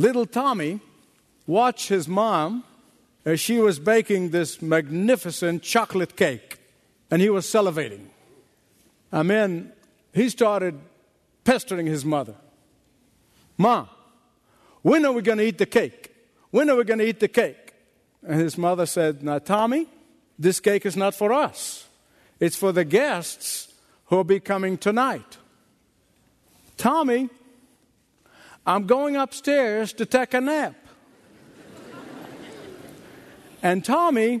Little Tommy watched his mom as she was baking this magnificent chocolate cake, and he was salivating. And then he started pestering his mother. Mom, when are we going to eat the cake? When are we going to eat the cake? And his mother said, Now, Tommy, this cake is not for us. It's for the guests who will be coming tonight. Tommy, I'm going upstairs to take a nap. and Tommy,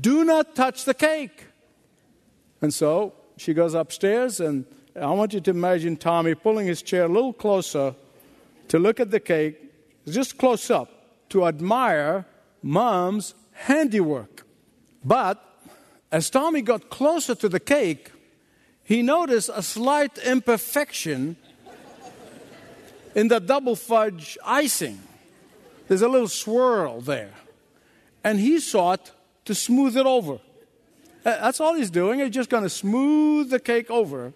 do not touch the cake. And so she goes upstairs, and I want you to imagine Tommy pulling his chair a little closer to look at the cake, just close up, to admire mom's handiwork. But as Tommy got closer to the cake, he noticed a slight imperfection in the double fudge icing. There's a little swirl there. And he sought to smooth it over. That's all he's doing. He's just going to smooth the cake over.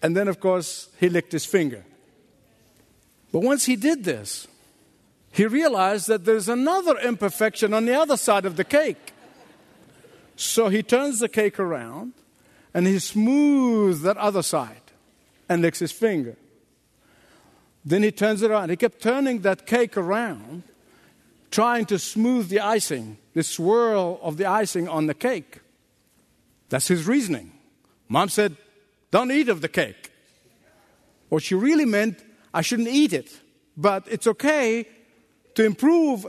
And then, of course, he licked his finger. But once he did this, he realized that there's another imperfection on the other side of the cake. So he turns the cake around and he smooths that other side and licks his finger. Then he turns it around. He kept turning that cake around, trying to smooth the icing, the swirl of the icing on the cake. That's his reasoning. Mom said, Don't eat of the cake. What she really meant, I shouldn't eat it, but it's okay to improve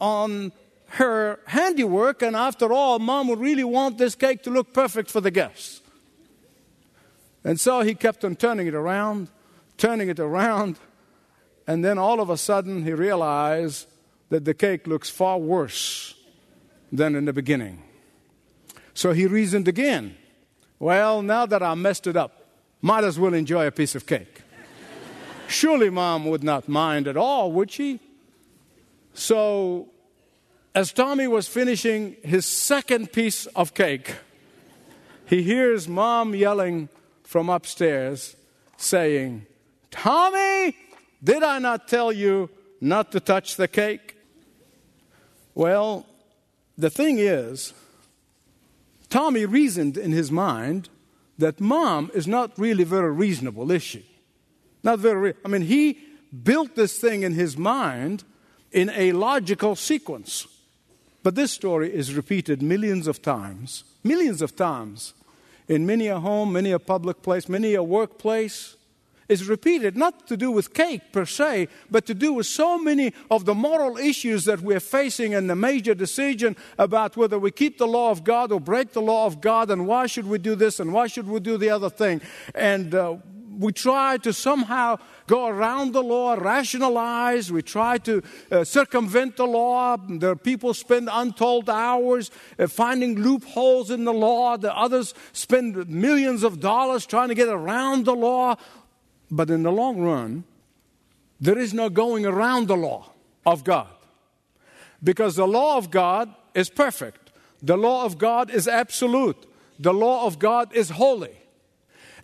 on her handiwork, and after all, mom would really want this cake to look perfect for the guests. And so he kept on turning it around, turning it around, and then all of a sudden he realized that the cake looks far worse than in the beginning. So he reasoned again. Well, now that I messed it up, might as well enjoy a piece of cake. Surely mom would not mind at all, would she? So, as Tommy was finishing his second piece of cake, he hears mom yelling from upstairs, saying, Tommy, did I not tell you not to touch the cake? Well, the thing is, Tommy reasoned in his mind that mom is not really very reasonable, is she? Not very, I mean, he built this thing in his mind in a logical sequence. But this story is repeated millions of times, millions of times, in many a home, many a public place, many a workplace. Is repeated not to do with cake per se, but to do with so many of the moral issues that we're facing and the major decision about whether we keep the law of God or break the law of God and why should we do this and why should we do the other thing. And uh, we try to somehow go around the law, rationalize. We try to uh, circumvent the law. The people spend untold hours uh, finding loopholes in the law. The others spend millions of dollars trying to get around the law. But in the long run, there is no going around the law of God. Because the law of God is perfect. The law of God is absolute. The law of God is holy.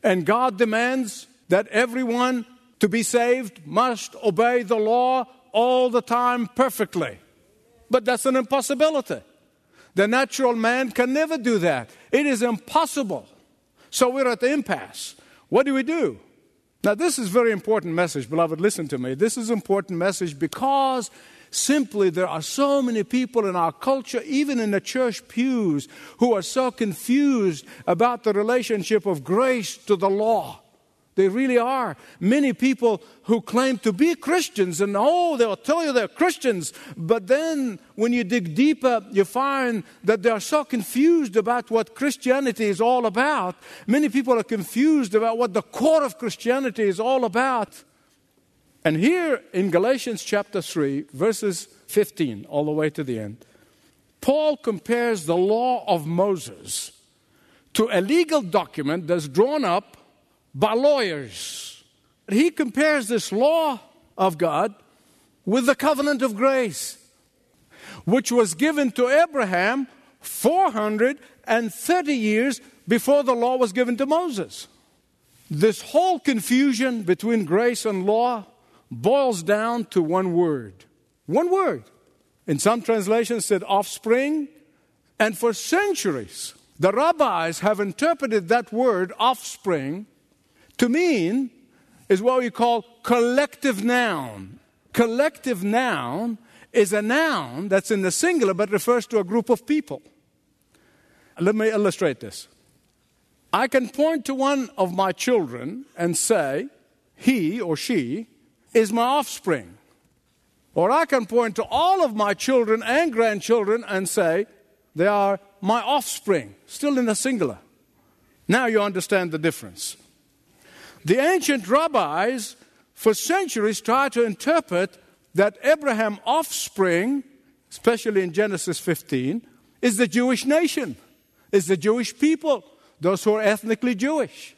And God demands that everyone to be saved must obey the law all the time perfectly. But that's an impossibility. The natural man can never do that. It is impossible. So we're at the impasse. What do we do? Now, this is very important message, beloved. Listen to me. This is important message because simply there are so many people in our culture, even in the church pews, who are so confused about the relationship of grace to the law. They really are. Many people who claim to be Christians, and oh, they'll tell you they're Christians, but then when you dig deeper, you find that they are so confused about what Christianity is all about. Many people are confused about what the core of Christianity is all about. And here in Galatians chapter 3, verses 15, all the way to the end, Paul compares the law of Moses to a legal document that's drawn up by lawyers. He compares this law of God with the covenant of grace, which was given to Abraham 430 years before the law was given to Moses. This whole confusion between grace and law boils down to one word. One word. In some translations, said offspring. And for centuries, the rabbis have interpreted that word offspring to mean is what we call collective noun. Collective noun is a noun that's in the singular but refers to a group of people. Let me illustrate this. I can point to one of my children and say, he or she is my offspring. Or I can point to all of my children and grandchildren and say, they are my offspring, still in the singular. Now you understand the difference. The ancient rabbis for centuries tried to interpret that Abraham offspring, especially in Genesis 15, is the Jewish nation, is the Jewish people, those who are ethnically Jewish.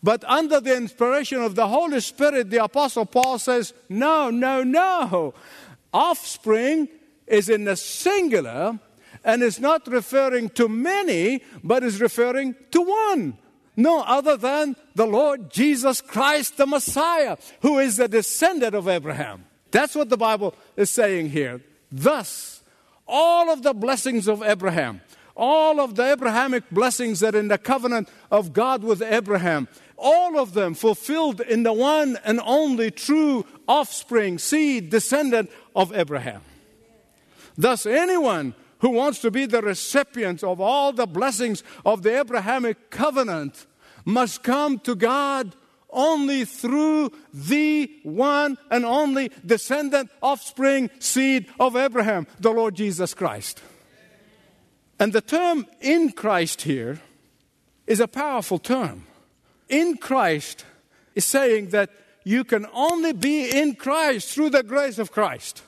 But under the inspiration of the Holy Spirit, the Apostle Paul says, no, no, no. Offspring is in the singular and is not referring to many, but is referring to one no other than the Lord Jesus Christ, the Messiah, who is the descendant of Abraham. That's what the Bible is saying here. Thus, all of the blessings of Abraham, all of the Abrahamic blessings that are in the covenant of God with Abraham, all of them fulfilled in the one and only true offspring, seed, descendant of Abraham. Thus, anyone who wants to be the recipient of all the blessings of the Abrahamic covenant must come to God only through the one and only descendant, offspring, seed of Abraham, the Lord Jesus Christ. And the term in Christ here is a powerful term. In Christ is saying that you can only be in Christ through the grace of Christ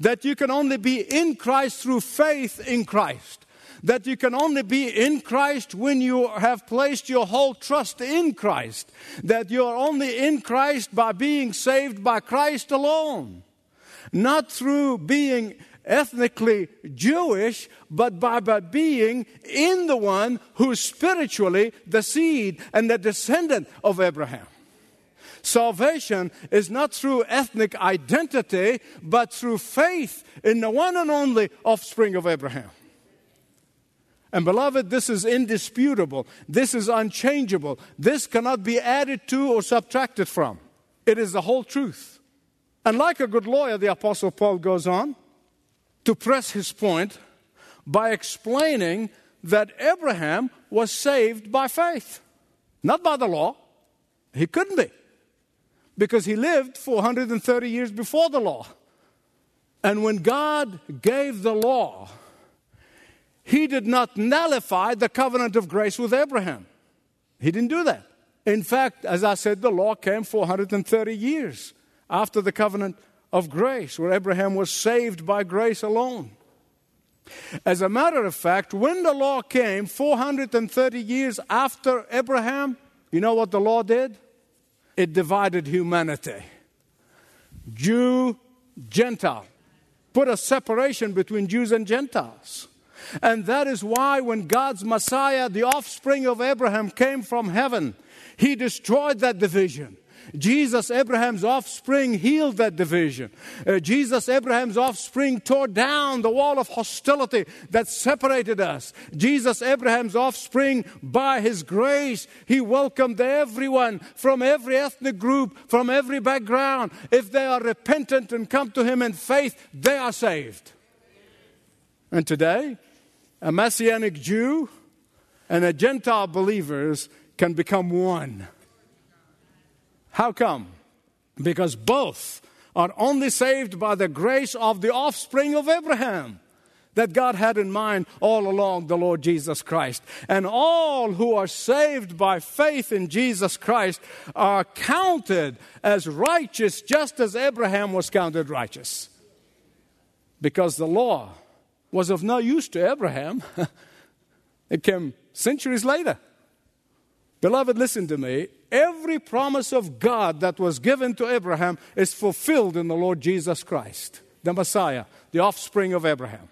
that you can only be in Christ through faith in Christ. That you can only be in Christ when you have placed your whole trust in Christ. That you are only in Christ by being saved by Christ alone. Not through being ethnically Jewish, but by, by being in the one who's spiritually the seed and the descendant of Abraham. Salvation is not through ethnic identity, but through faith in the one and only offspring of Abraham. And beloved, this is indisputable. This is unchangeable. This cannot be added to or subtracted from. It is the whole truth. And like a good lawyer, the Apostle Paul goes on to press his point by explaining that Abraham was saved by faith, not by the law. He couldn't be because he lived 430 years before the law. And when God gave the law, he did not nullify the covenant of grace with Abraham. He didn't do that. In fact, as I said, the law came 430 years after the covenant of grace, where Abraham was saved by grace alone. As a matter of fact, when the law came 430 years after Abraham, you know what the law did? It divided humanity. Jew, Gentile. Put a separation between Jews and Gentiles. And that is why when God's Messiah, the offspring of Abraham, came from heaven, he destroyed that division. Jesus, Abraham's offspring, healed that division. Uh, Jesus, Abraham's offspring, tore down the wall of hostility that separated us. Jesus, Abraham's offspring, by his grace, he welcomed everyone from every ethnic group, from every background. If they are repentant and come to him in faith, they are saved. And today, a Messianic Jew and a Gentile believers can become one. How come? Because both are only saved by the grace of the offspring of Abraham that God had in mind all along, the Lord Jesus Christ. And all who are saved by faith in Jesus Christ are counted as righteous just as Abraham was counted righteous. Because the law was of no use to Abraham, it came centuries later. Beloved, listen to me every promise of God that was given to Abraham is fulfilled in the Lord Jesus Christ, the Messiah, the offspring of Abraham.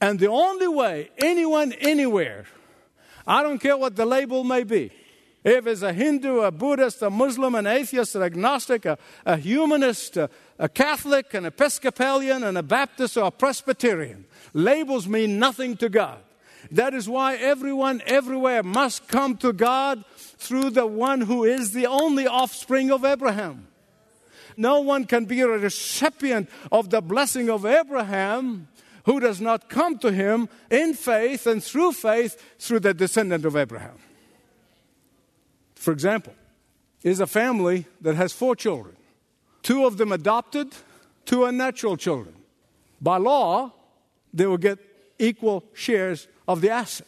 And the only way anyone, anywhere, I don't care what the label may be, If it's a Hindu, a Buddhist, a Muslim, an atheist, an agnostic, a, a humanist, a, a Catholic, an Episcopalian, and a Baptist, or a Presbyterian, labels mean nothing to God. That is why everyone everywhere must come to God through the one who is the only offspring of Abraham. No one can be a recipient of the blessing of Abraham who does not come to him in faith and through faith through the descendant of Abraham. For example, is a family that has four children, two of them adopted, two are natural children. By law, they will get equal shares of the asset.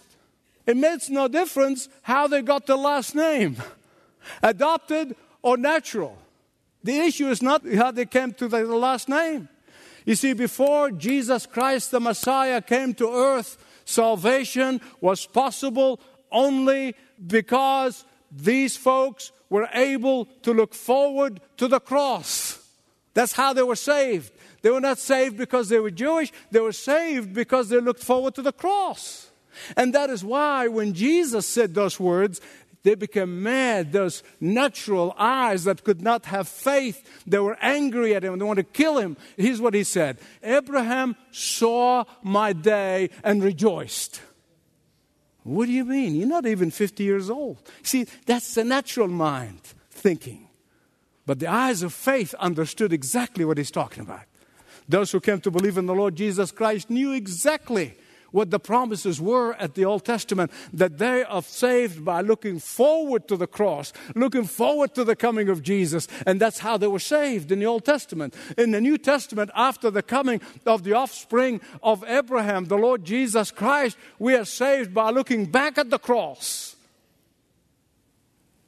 It makes no difference how they got the last name, adopted or natural. The issue is not how they came to the last name. You see, before Jesus Christ the Messiah came to earth, salvation was possible only because these folks were able to look forward to the cross. That's how they were saved. They were not saved because they were Jewish, they were saved because they looked forward to the cross. And that is why when Jesus said those words, they became mad. Those natural eyes that could not have faith, they were angry at him they wanted to kill him. Here's what he said Abraham saw my day and rejoiced. What do you mean? You're not even 50 years old. See, that's the natural mind thinking. But the eyes of faith understood exactly what he's talking about. Those who came to believe in the Lord Jesus Christ knew exactly what the promises were at the Old Testament that they are saved by looking forward to the cross, looking forward to the coming of Jesus. And that's how they were saved in the Old Testament. In the New Testament, after the coming of the offspring of Abraham, the Lord Jesus Christ, we are saved by looking back at the cross.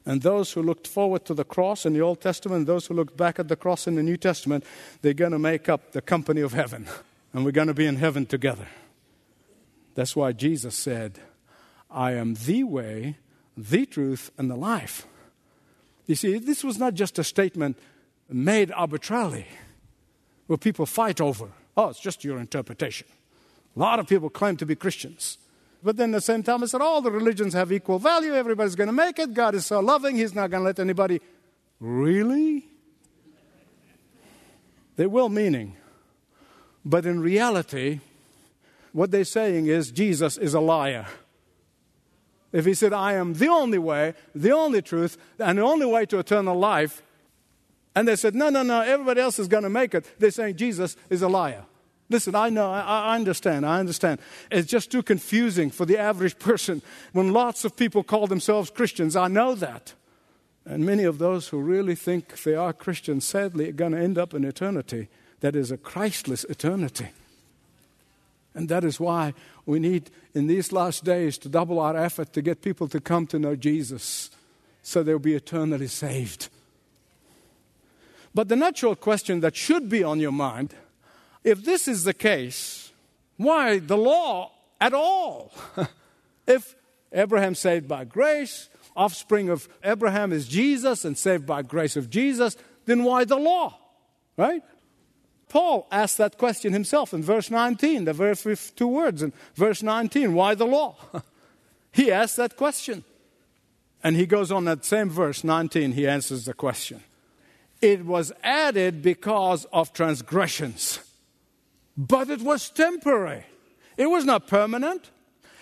And those who looked forward to the cross in the Old Testament, those who looked back at the cross in the New Testament, they're going to make up the company of heaven. And we're going to be in heaven together. That's why Jesus said, I am the way, the truth, and the life. You see, this was not just a statement made arbitrarily where people fight over. Oh, it's just your interpretation. A lot of people claim to be Christians. But then at the same time, I said, all the religions have equal value. Everybody's going to make it. God is so loving, He's not going to let anybody. Really? They will meaning. But in reality, what they're saying is Jesus is a liar. If he said, I am the only way, the only truth, and the only way to eternal life, and they said, no, no, no, everybody else is going to make it, they're saying Jesus is a liar. Listen, I know, I, I, understand, I understand. It's just too confusing for the average person when lots of people call themselves Christians. I know that. And many of those who really think they are Christians, sadly, are going to end up in eternity that is a Christless eternity. And that is why we need, in these last days, to double our effort to get people to come to know Jesus so they'll be eternally saved. But the natural question that should be on your mind if this is the case, why the law at all? if Abraham saved by grace, offspring of Abraham is Jesus and saved by grace of Jesus, then why the law? Right? Paul asked that question himself in verse 19, the with two words in verse 19. Why the law? he asked that question. And he goes on that same verse 19, he answers the question. It was added because of transgressions, but it was temporary. It was not permanent.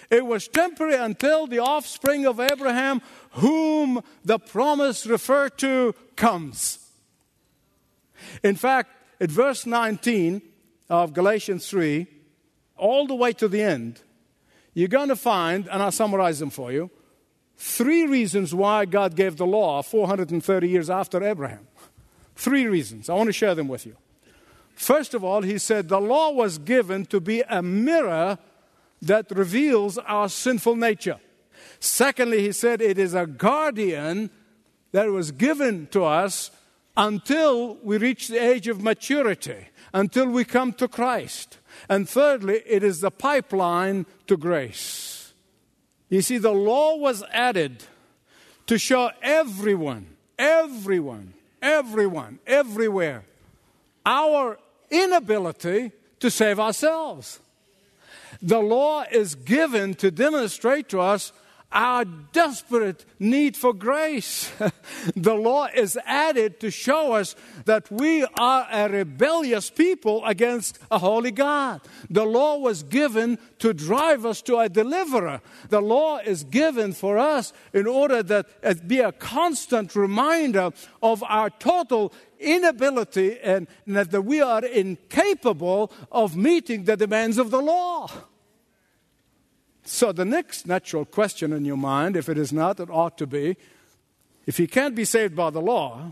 It was temporary until the offspring of Abraham, whom the promise referred to, comes. In fact, at verse 19 of Galatians 3, all the way to the end, you're going to find, and I'll summarize them for you, three reasons why God gave the law 430 years after Abraham. Three reasons. I want to share them with you. First of all, he said the law was given to be a mirror that reveals our sinful nature. Secondly, he said it is a guardian that was given to us until we reach the age of maturity, until we come to Christ. And thirdly, it is the pipeline to grace. You see, the law was added to show everyone, everyone, everyone, everywhere, our inability to save ourselves. The law is given to demonstrate to us our desperate need for grace. the law is added to show us that we are a rebellious people against a holy God. The law was given to drive us to a deliverer. The law is given for us in order that it be a constant reminder of our total inability and that we are incapable of meeting the demands of the law. So, the next natural question in your mind, if it is not, it ought to be if you can't be saved by the law,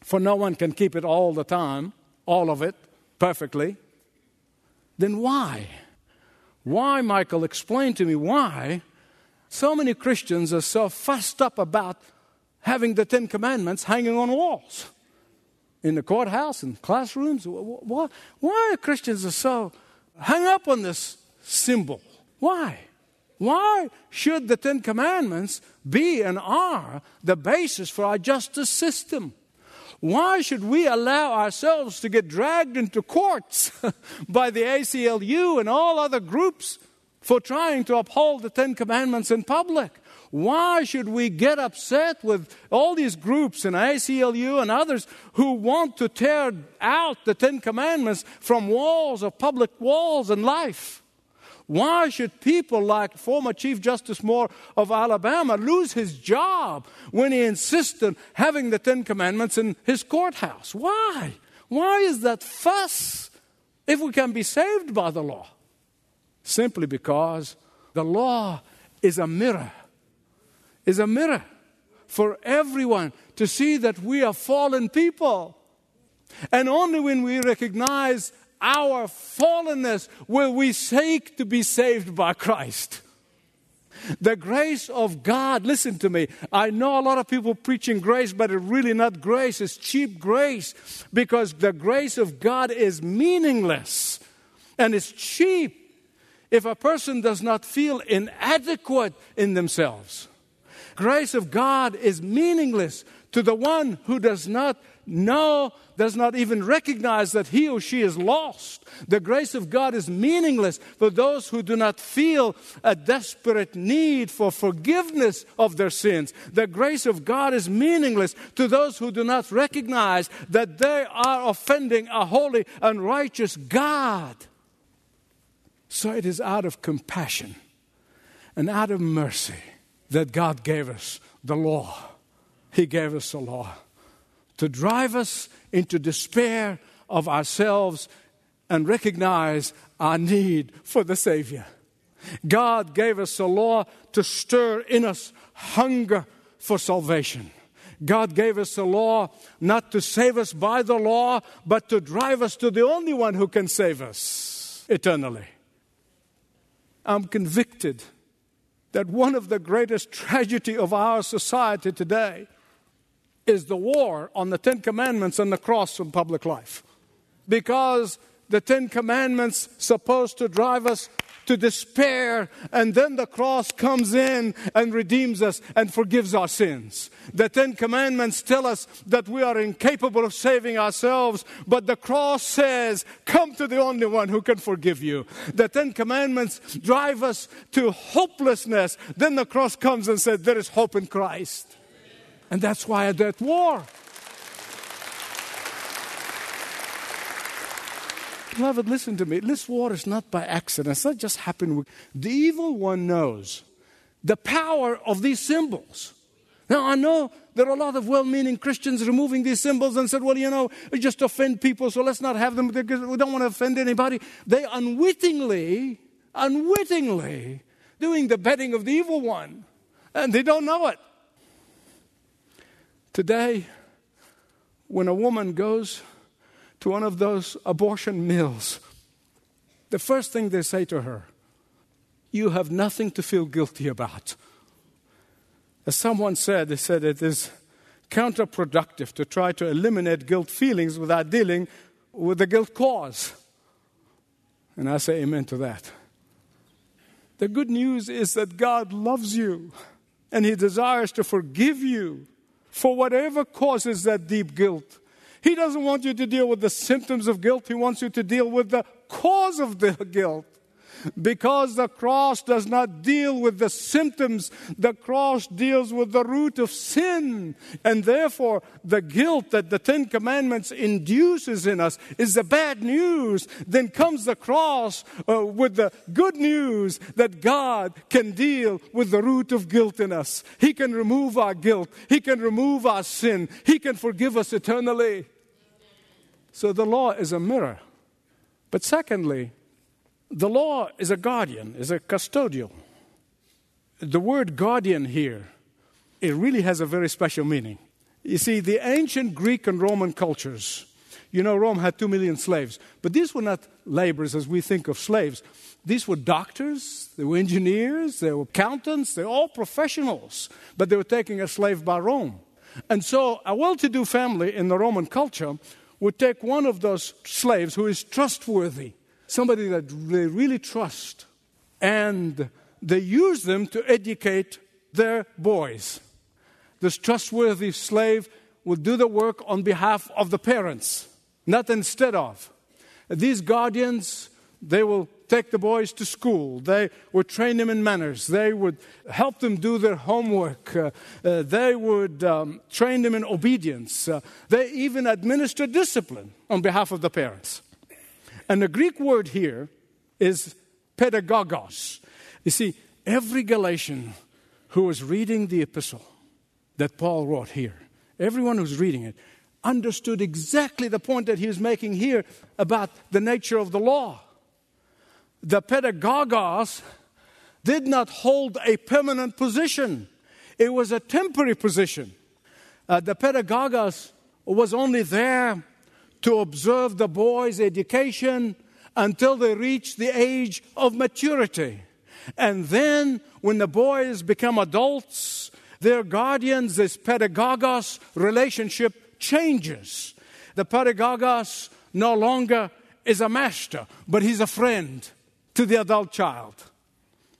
for no one can keep it all the time, all of it, perfectly, then why? Why, Michael, explain to me why so many Christians are so fussed up about having the Ten Commandments hanging on walls in the courthouse and classrooms? Why, why are Christians are so hung up on this symbol? Why? Why should the Ten Commandments be and are the basis for our justice system? Why should we allow ourselves to get dragged into courts by the ACLU and all other groups for trying to uphold the Ten Commandments in public? Why should we get upset with all these groups and ACLU and others who want to tear out the Ten Commandments from walls of public walls and life? Why should people like former Chief Justice Moore of Alabama lose his job when he insisted having the Ten Commandments in his courthouse? Why? Why is that fuss if we can be saved by the law? Simply because the law is a mirror, is a mirror for everyone to see that we are fallen people. And only when we recognize our fallenness will we seek to be saved by Christ. The grace of God, listen to me. I know a lot of people preaching grace, but it's really not grace, it's cheap grace because the grace of God is meaningless and it's cheap if a person does not feel inadequate in themselves. Grace of God is meaningless to the one who does not know, does not even recognize that he or she is lost. The grace of God is meaningless for those who do not feel a desperate need for forgiveness of their sins. The grace of God is meaningless to those who do not recognize that they are offending a holy and righteous God. So it is out of compassion and out of mercy that God gave us the law. He gave us the law to drive us into despair of ourselves and recognize our need for the Savior. God gave us a law to stir in us hunger for salvation. God gave us a law not to save us by the law, but to drive us to the only one who can save us eternally. I'm convicted that one of the greatest tragedy of our society today is the war on the Ten Commandments and the cross from public life. Because the Ten Commandments supposed to drive us to despair, and then the cross comes in and redeems us and forgives our sins. The Ten Commandments tell us that we are incapable of saving ourselves, but the cross says, Come to the only one who can forgive you. The Ten Commandments drive us to hopelessness. Then the cross comes and says, There is hope in Christ. And that's why they're at war. Beloved, listen to me. This war is not by accident. It's not just happened. The evil one knows the power of these symbols. Now, I know there are a lot of well meaning Christians removing these symbols and said, well, you know, it just offend people, so let's not have them because we don't want to offend anybody. They unwittingly, unwittingly doing the betting of the evil one, and they don't know it. Today, when a woman goes to one of those abortion mills, the first thing they say to her, You have nothing to feel guilty about. As someone said, they said it is counterproductive to try to eliminate guilt feelings without dealing with the guilt cause. And I say amen to that. The good news is that God loves you and He desires to forgive you for whatever causes that deep guilt. He doesn't want you to deal with the symptoms of guilt, He wants you to deal with the cause of the guilt. Because the cross does not deal with the symptoms, the cross deals with the root of sin. And therefore, the guilt that the Ten Commandments induces in us is the bad news. Then comes the cross uh, with the good news that God can deal with the root of guilt in us. He can remove our guilt, He can remove our sin, He can forgive us eternally. So the law is a mirror. But secondly, the law is a guardian, is a custodial. The word guardian here, it really has a very special meaning. You see, the ancient Greek and Roman cultures, you know, Rome had two million slaves, but these were not laborers as we think of slaves. These were doctors, they were engineers, they were accountants, they're all professionals, but they were taking a slave by Rome. And so, a well to do family in the Roman culture would take one of those slaves who is trustworthy, somebody that they really trust, and they use them to educate their boys. This trustworthy slave would do the work on behalf of the parents, not instead of. These guardians, they will take the boys to school. They would train them in manners. They would help them do their homework. Uh, uh, they would um, train them in obedience. Uh, they even administer discipline on behalf of the parents. And the Greek word here is pedagogos. You see, every Galatian who was reading the epistle that Paul wrote here, everyone who's reading it, understood exactly the point that he was making here about the nature of the law the pedagogos did not hold a permanent position, it was a temporary position. Uh, the pedagogos was only there to observe the boys' education until they reach the age of maturity. And then, when the boys become adults, their guardians, this pedagogos relationship changes. The pedagogos no longer is a master, but he's a friend to the adult child.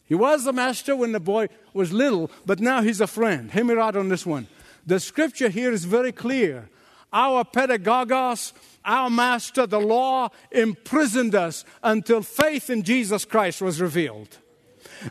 He was a master when the boy was little, but now he's a friend. Hear me right on this one. The scripture here is very clear. Our pedagogos, our master, the law, imprisoned us until faith in Jesus Christ was revealed.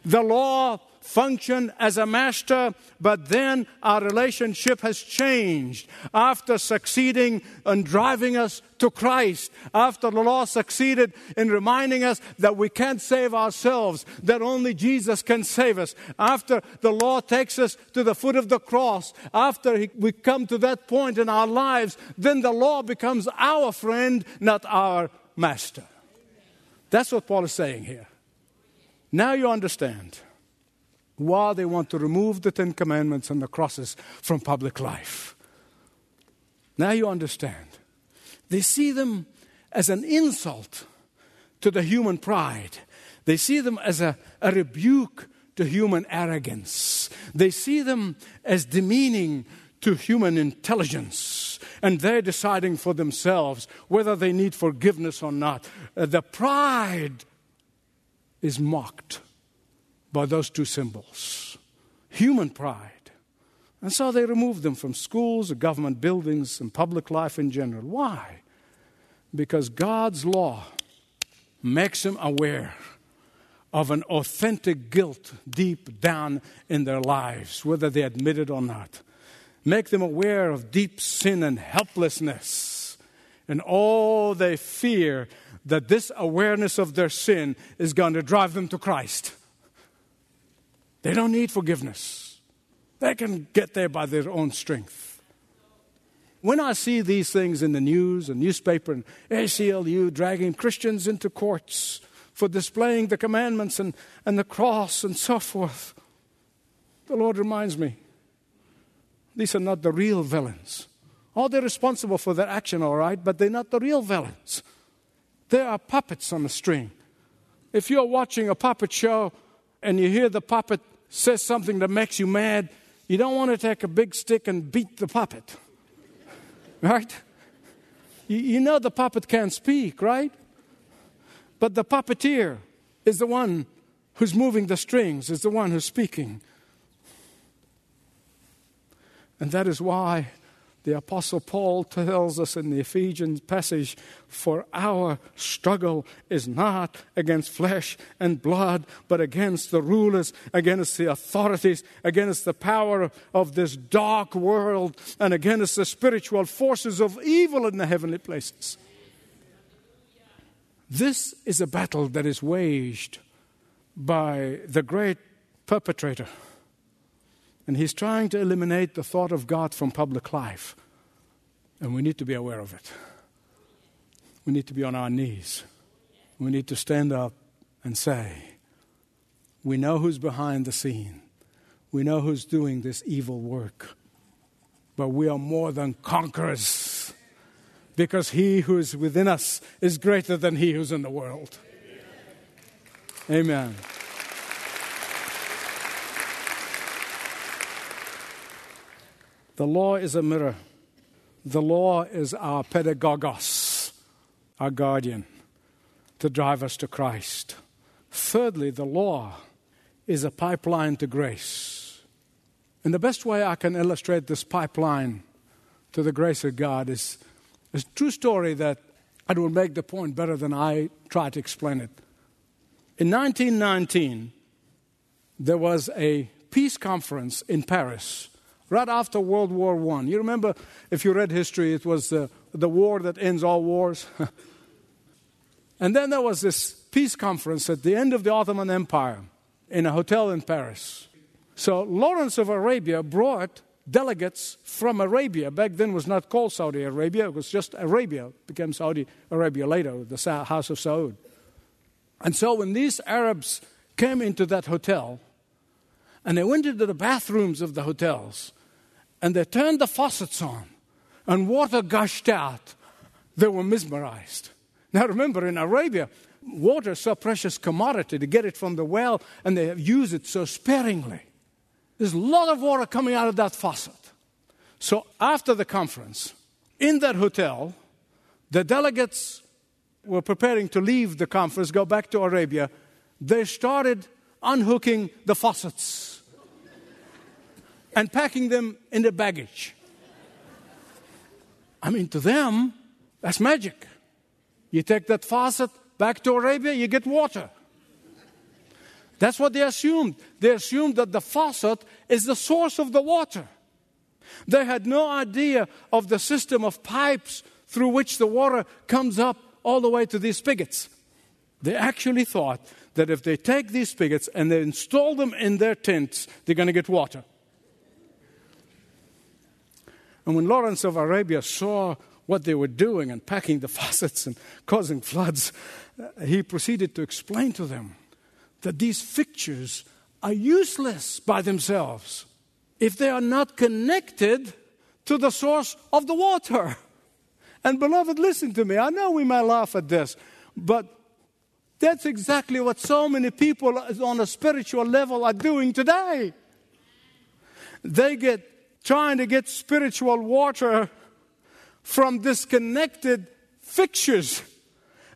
The law function as a master, but then our relationship has changed. After succeeding in driving us to Christ, after the law succeeded in reminding us that we can't save ourselves, that only Jesus can save us, after the law takes us to the foot of the cross, after we come to that point in our lives, then the law becomes our friend, not our master. That's what Paul is saying here. Now you understand why they want to remove the Ten Commandments and the crosses from public life. Now you understand. They see them as an insult to the human pride, they see them as a, a rebuke to human arrogance, they see them as demeaning to human intelligence. And they're deciding for themselves whether they need forgiveness or not. Uh, the pride is mocked by those two symbols human pride. And so they removed them from schools, government buildings, and public life in general. Why? Because God's law makes them aware of an authentic guilt deep down in their lives, whether they admit it or not. Make them aware of deep sin and helplessness. And all they fear that this awareness of their sin is going to drive them to Christ. They don't need forgiveness, they can get there by their own strength. When I see these things in the news and newspaper and ACLU dragging Christians into courts for displaying the commandments and, and the cross and so forth, the Lord reminds me these are not the real villains. Oh, they're responsible for their action, all right, but they're not the real villains. They are puppets on a string. If you're watching a puppet show and you hear the puppet says something that makes you mad, you don't want to take a big stick and beat the puppet. Right? You, you know the puppet can't speak, right? But the puppeteer is the one who's moving the strings, is the one who's speaking. And that is why The Apostle Paul tells us in the Ephesians passage For our struggle is not against flesh and blood, but against the rulers, against the authorities, against the power of this dark world, and against the spiritual forces of evil in the heavenly places. This is a battle that is waged by the great perpetrator and he's trying to eliminate the thought of God from public life. And we need to be aware of it. We need to be on our knees. We need to stand up and say, We know who's behind the scene. We know who's doing this evil work. But we are more than conquerors because he who is within us is greater than he who's in the world. Amen. Amen. The law is a mirror. The law is our pedagogos, our guardian, to drive us to Christ. Thirdly, the law is a pipeline to grace. And the best way I can illustrate this pipeline to the grace of God is a true story that I will make the point better than I try to explain it. In 1919, there was a peace conference in Paris right after World War I. You remember, if you read history, it was the, the war that ends all wars. and then there was this peace conference at the end of the Ottoman Empire in a hotel in Paris. So Lawrence of Arabia brought delegates from Arabia. Back then was not called Saudi Arabia, it was just Arabia. It became Saudi Arabia later, the House of Saud. And so when these Arabs came into that hotel, and they went into the bathrooms of the hotels, and they turned the faucets on, and water gushed out. They were mesmerized. Now remember, in Arabia, water is a precious commodity to get it from the well, and they use it so sparingly. There's a lot of water coming out of that faucet. So after the conference, in that hotel, the delegates were preparing to leave the conference, go back to Arabia. They started unhooking the faucets and packing them in their baggage. I mean, to them, that's magic. You take that faucet back to Arabia, you get water. That's what they assumed. They assumed that the faucet is the source of the water. They had no idea of the system of pipes through which the water comes up all the way to these spigots. They actually thought that if they take these spigots and they install them in their tents, they're going to get water. And when Lawrence of Arabia saw what they were doing and packing the faucets and causing floods, uh, he proceeded to explain to them that these fixtures are useless by themselves if they are not connected to the source of the water. And, beloved, listen to me. I know we may laugh at this, but that's exactly what so many people on a spiritual level are doing today. They get trying to get spiritual water from disconnected fixtures.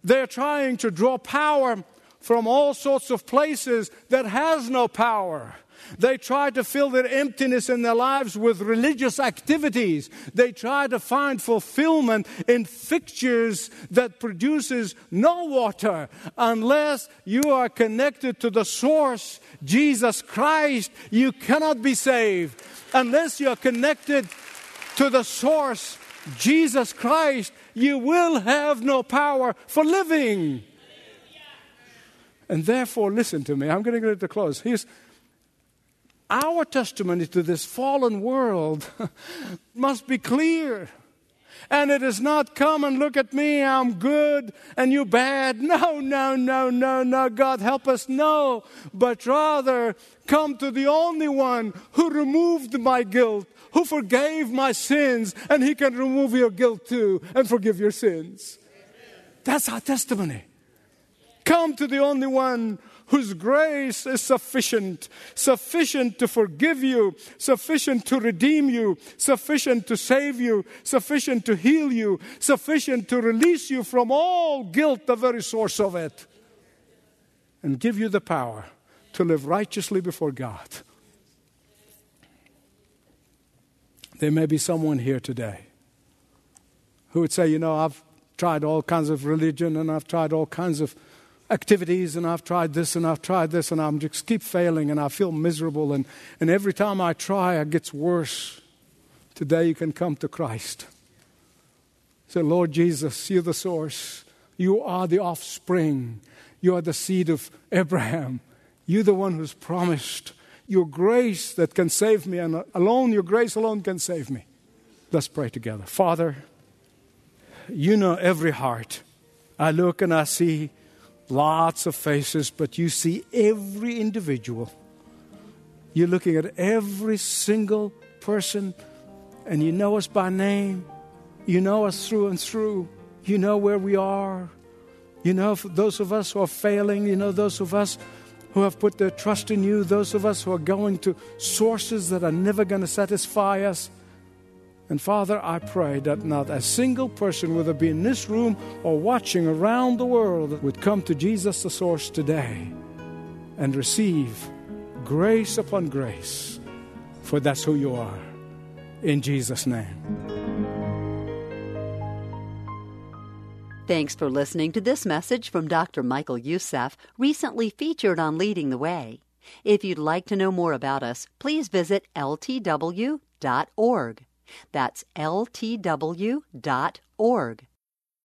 They're trying to draw power from all sorts of places that has no power. They try to fill their emptiness in their lives with religious activities. They try to find fulfillment in fixtures that produces no water unless you are connected to the source, Jesus Christ. You cannot be saved unless you're connected to the source, Jesus Christ, you will have no power for living. And therefore, listen to me. I'm going to get to close. Here's our testimony to this fallen world must be clear. And it is not come and look at me, I'm good and you bad. No, no, no, no, no. God help us. No. But rather come to the only one who removed my guilt, who forgave my sins, and he can remove your guilt too and forgive your sins. That's our testimony. Come to the only one whose grace is sufficient, sufficient to forgive you, sufficient to redeem you, sufficient to save you, sufficient to heal you, sufficient to release you from all guilt, the very source of it, and give you the power to live righteously before God. There may be someone here today who would say, You know, I've tried all kinds of religion and I've tried all kinds of activities and I've tried this and I've tried this and I'm just keep failing and I feel miserable and, and every time I try it gets worse. Today you can come to Christ. Say, Lord Jesus, you're the source. You are the offspring. You are the seed of Abraham. You're the one who's promised your grace that can save me, and alone, your grace alone can save me. Let's pray together. Father, you know every heart. I look and I see lots of faces, but you see every individual. You're looking at every single person, and you know us by name. You know us through and through. You know where we are. You know those of us who are failing. You know those of us who have put their trust in you. Those of us who are going to sources that are never going to satisfy us. And Father, I pray that not a single person, whether be in this room or watching around the world, would come to Jesus the source today and receive grace upon grace, for that's who you are. In Jesus' name. Thanks for listening to this message from Dr. Michael Youssef, recently featured on Leading the Way. If you'd like to know more about us, please visit ltw.org. That's ltw.org.